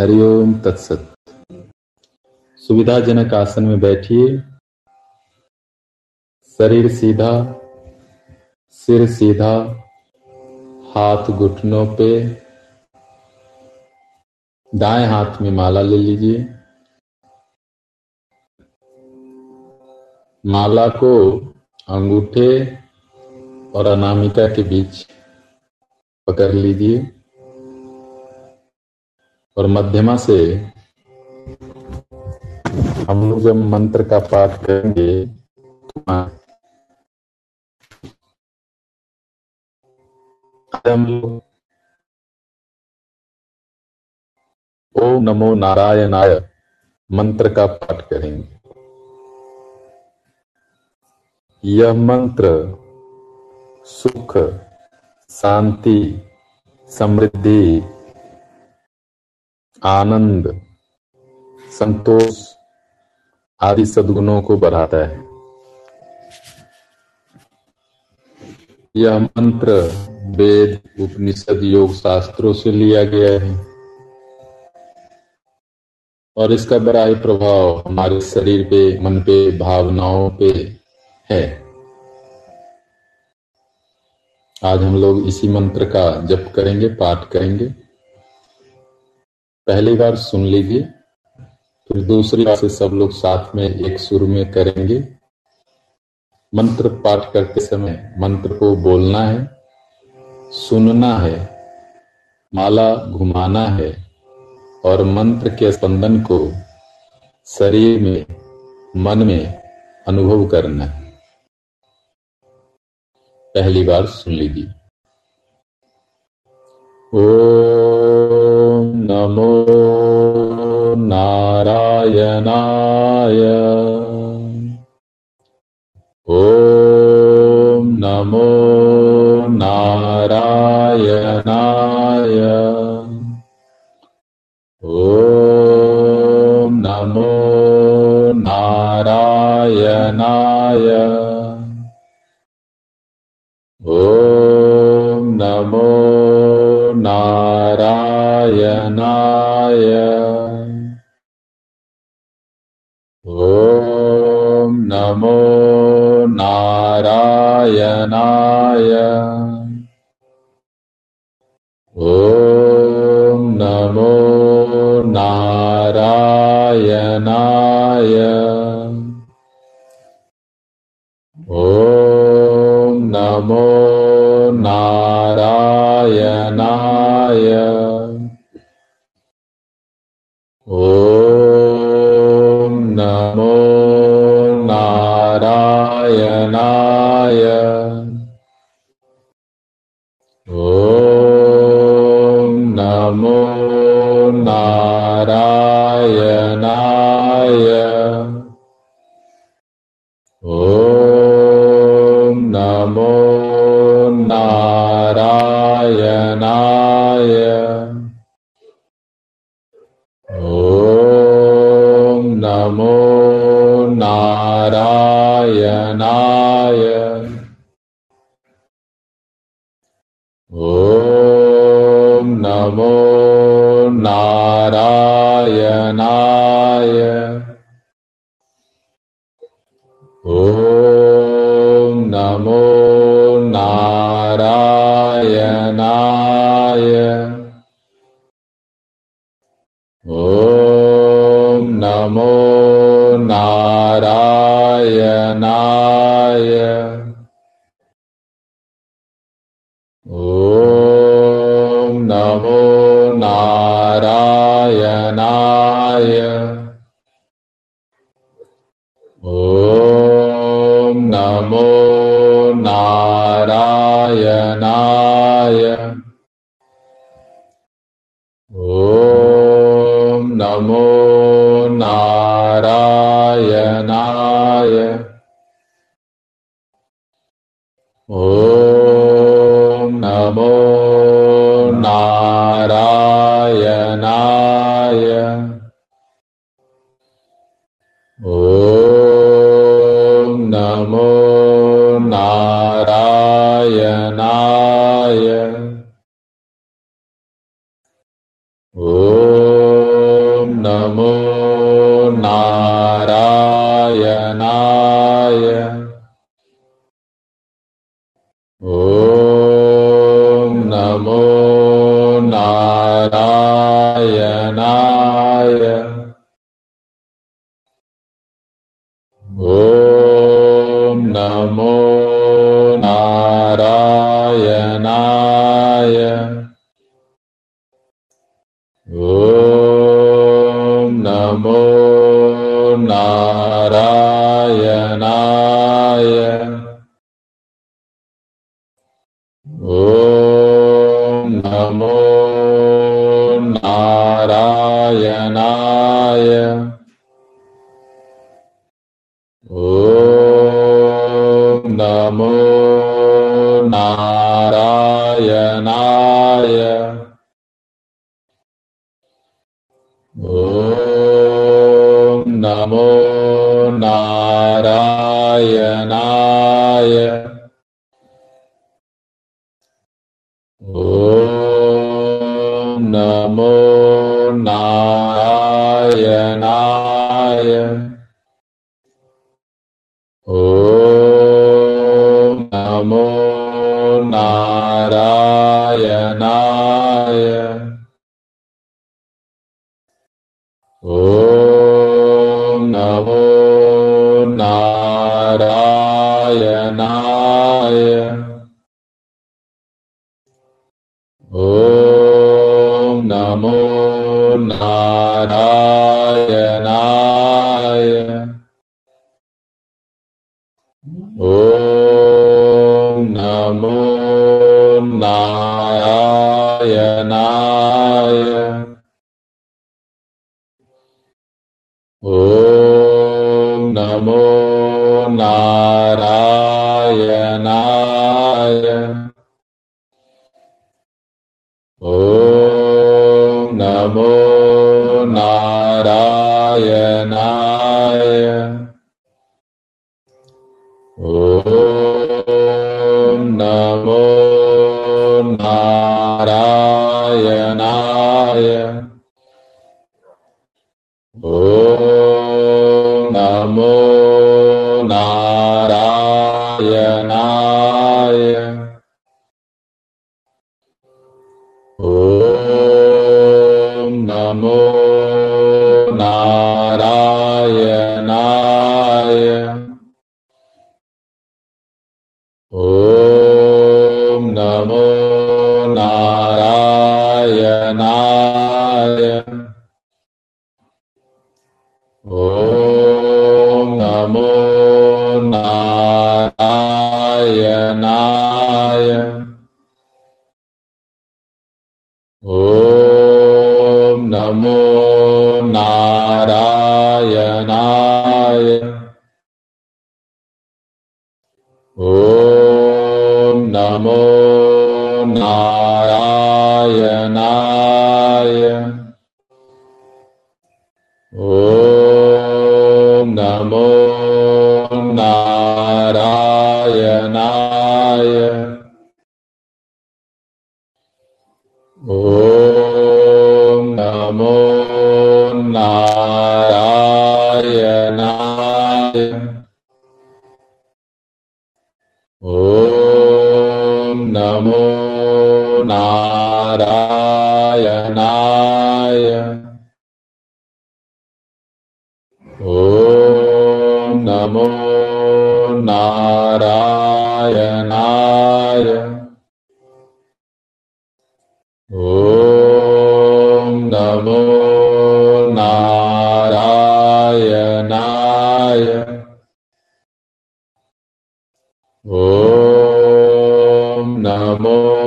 हरिओम तत्सत। सुविधाजनक आसन में बैठिए। शरीर सीधा, सिर सीधा, हाथ घुटनों पे। दाएँ हाथ में माला ले लीजिए। माला को अंगूठे और अनामिका के बीच पकड़ लीजिए। और मध्यमा से हम लोग जब मंत्र का पाठ करेंगे हम लोग ओम नमो नारायणाय मंत्र का पाठ करेंगे। यह मंत्र सुख, शांति, समृद्धि आनंद, संतोष आदि सदगुणों को बढ़ाता है। यह मंत्र वेद, उपनिषद, योग शास्त्रों से लिया गया है। और इसका बड़ा ही प्रभाव हमारे शरीर पे, मन पे, भावनाओं पे है। आज हम लोग इसी मंत्र का जप करेंगे, पाठ करेंगे। पहली बार सुन लीजिए, फिर दूसरी बार से सब लोग साथ में एक सुर में करेंगे। मंत्र पाठ करते समय मंत्र को बोलना है, सुनना है, माला घुमाना है, और मंत्र के स्पंदन को शरीर में, मन में अनुभव करना है। पहली बार सुन लीजिए। ॐ नमो नारायणाय। ॐ नमो नारायणाय। ॐ नमो नारायणाय। नारायणाय ॐ नमो नारायणाय ॐ नमो नारायणाय ॐ नमो ॐ नमो नमो नारा Namo नमो नमो नारा नमो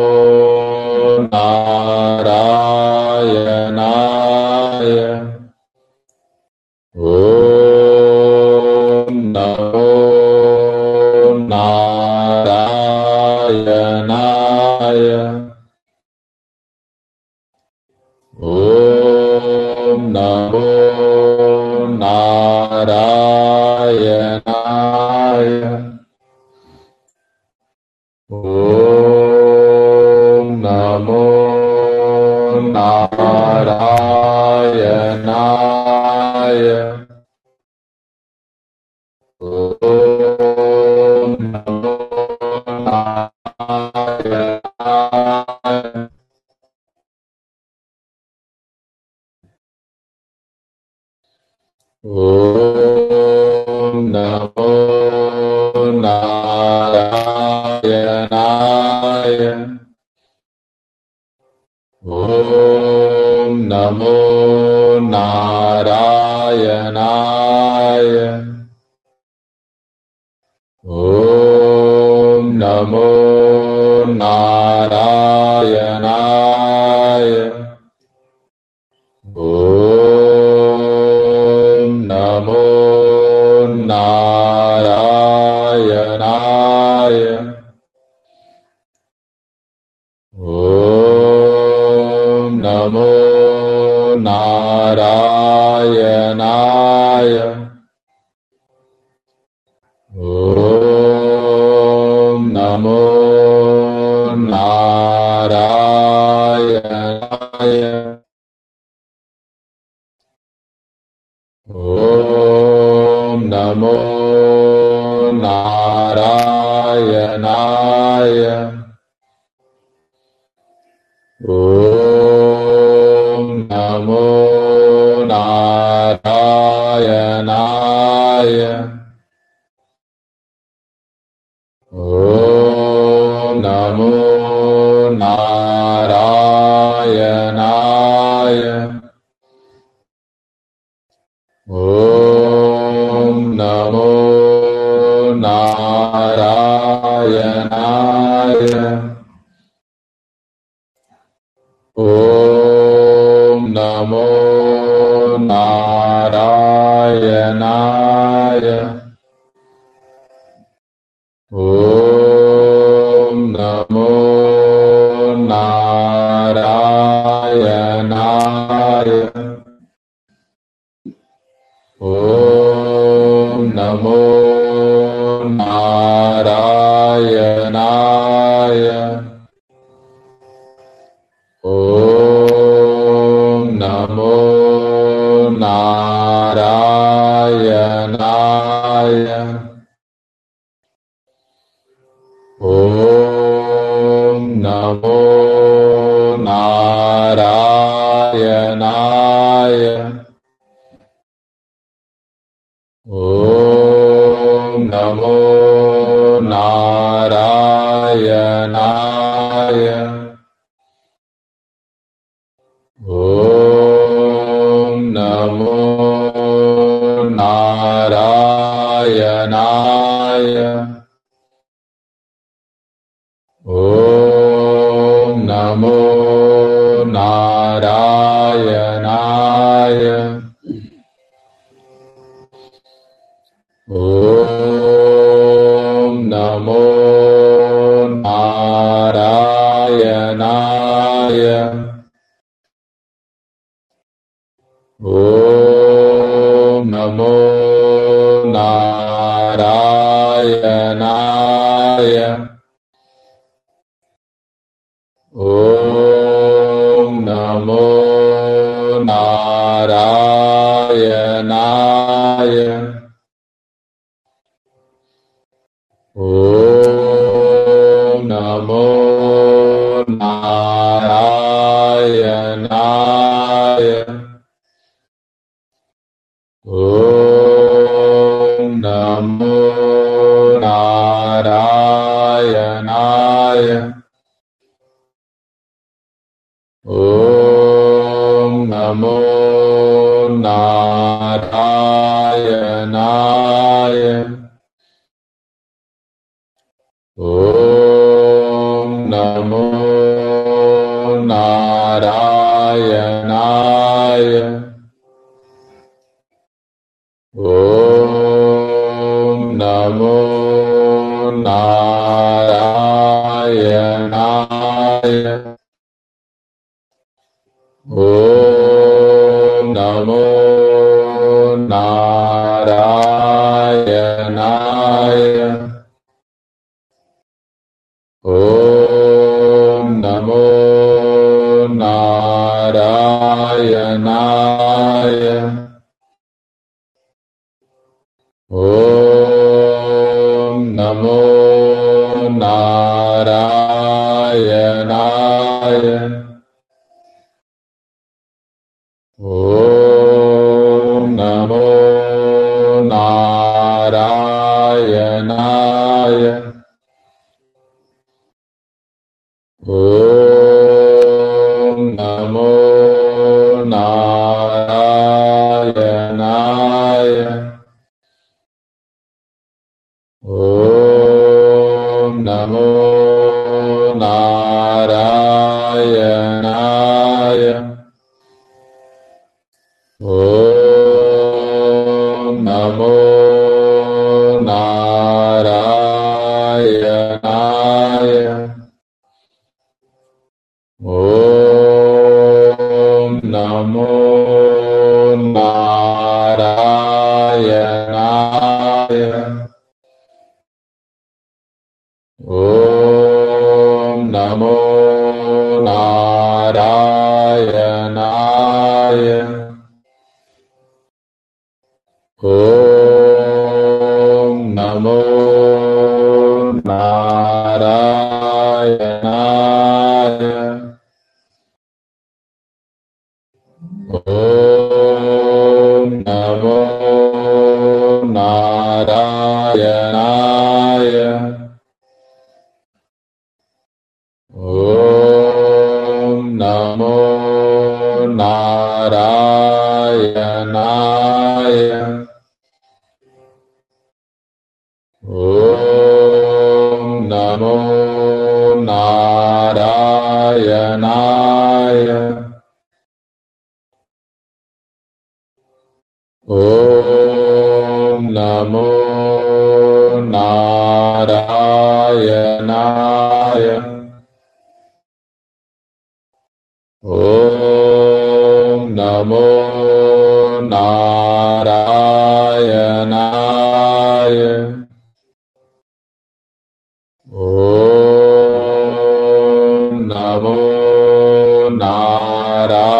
Oh. Oh. ॐ नमो नारायण Om Namo नमो नारायणाय। ॐ नमो नारायणाय। ओ Nam. ॐ नमो नमो Radha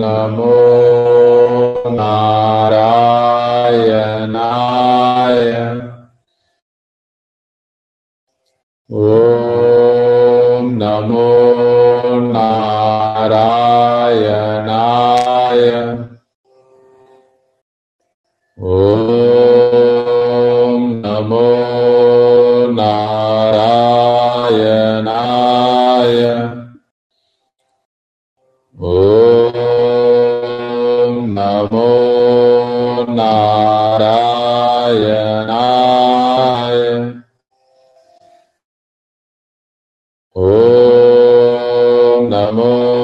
नमो नारा नमो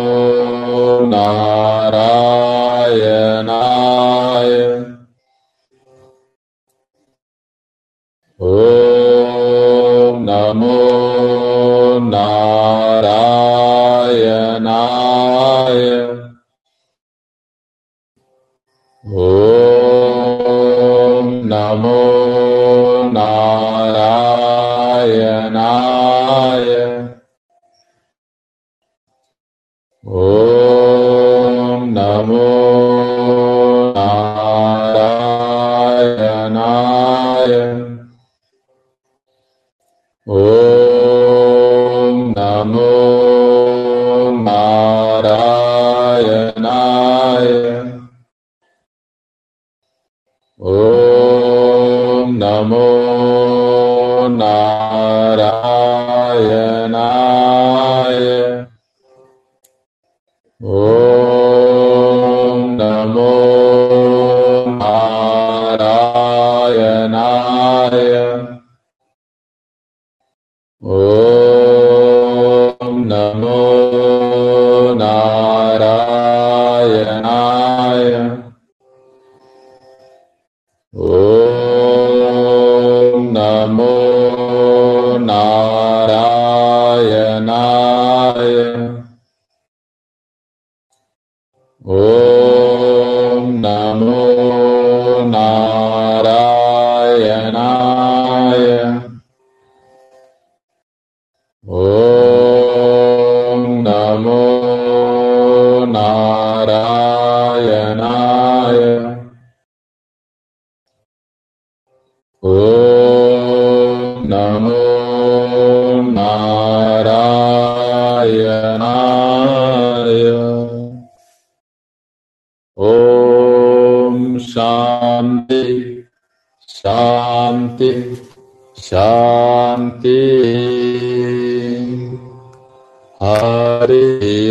शरणाय ओ Shanti, Shanti, Hari.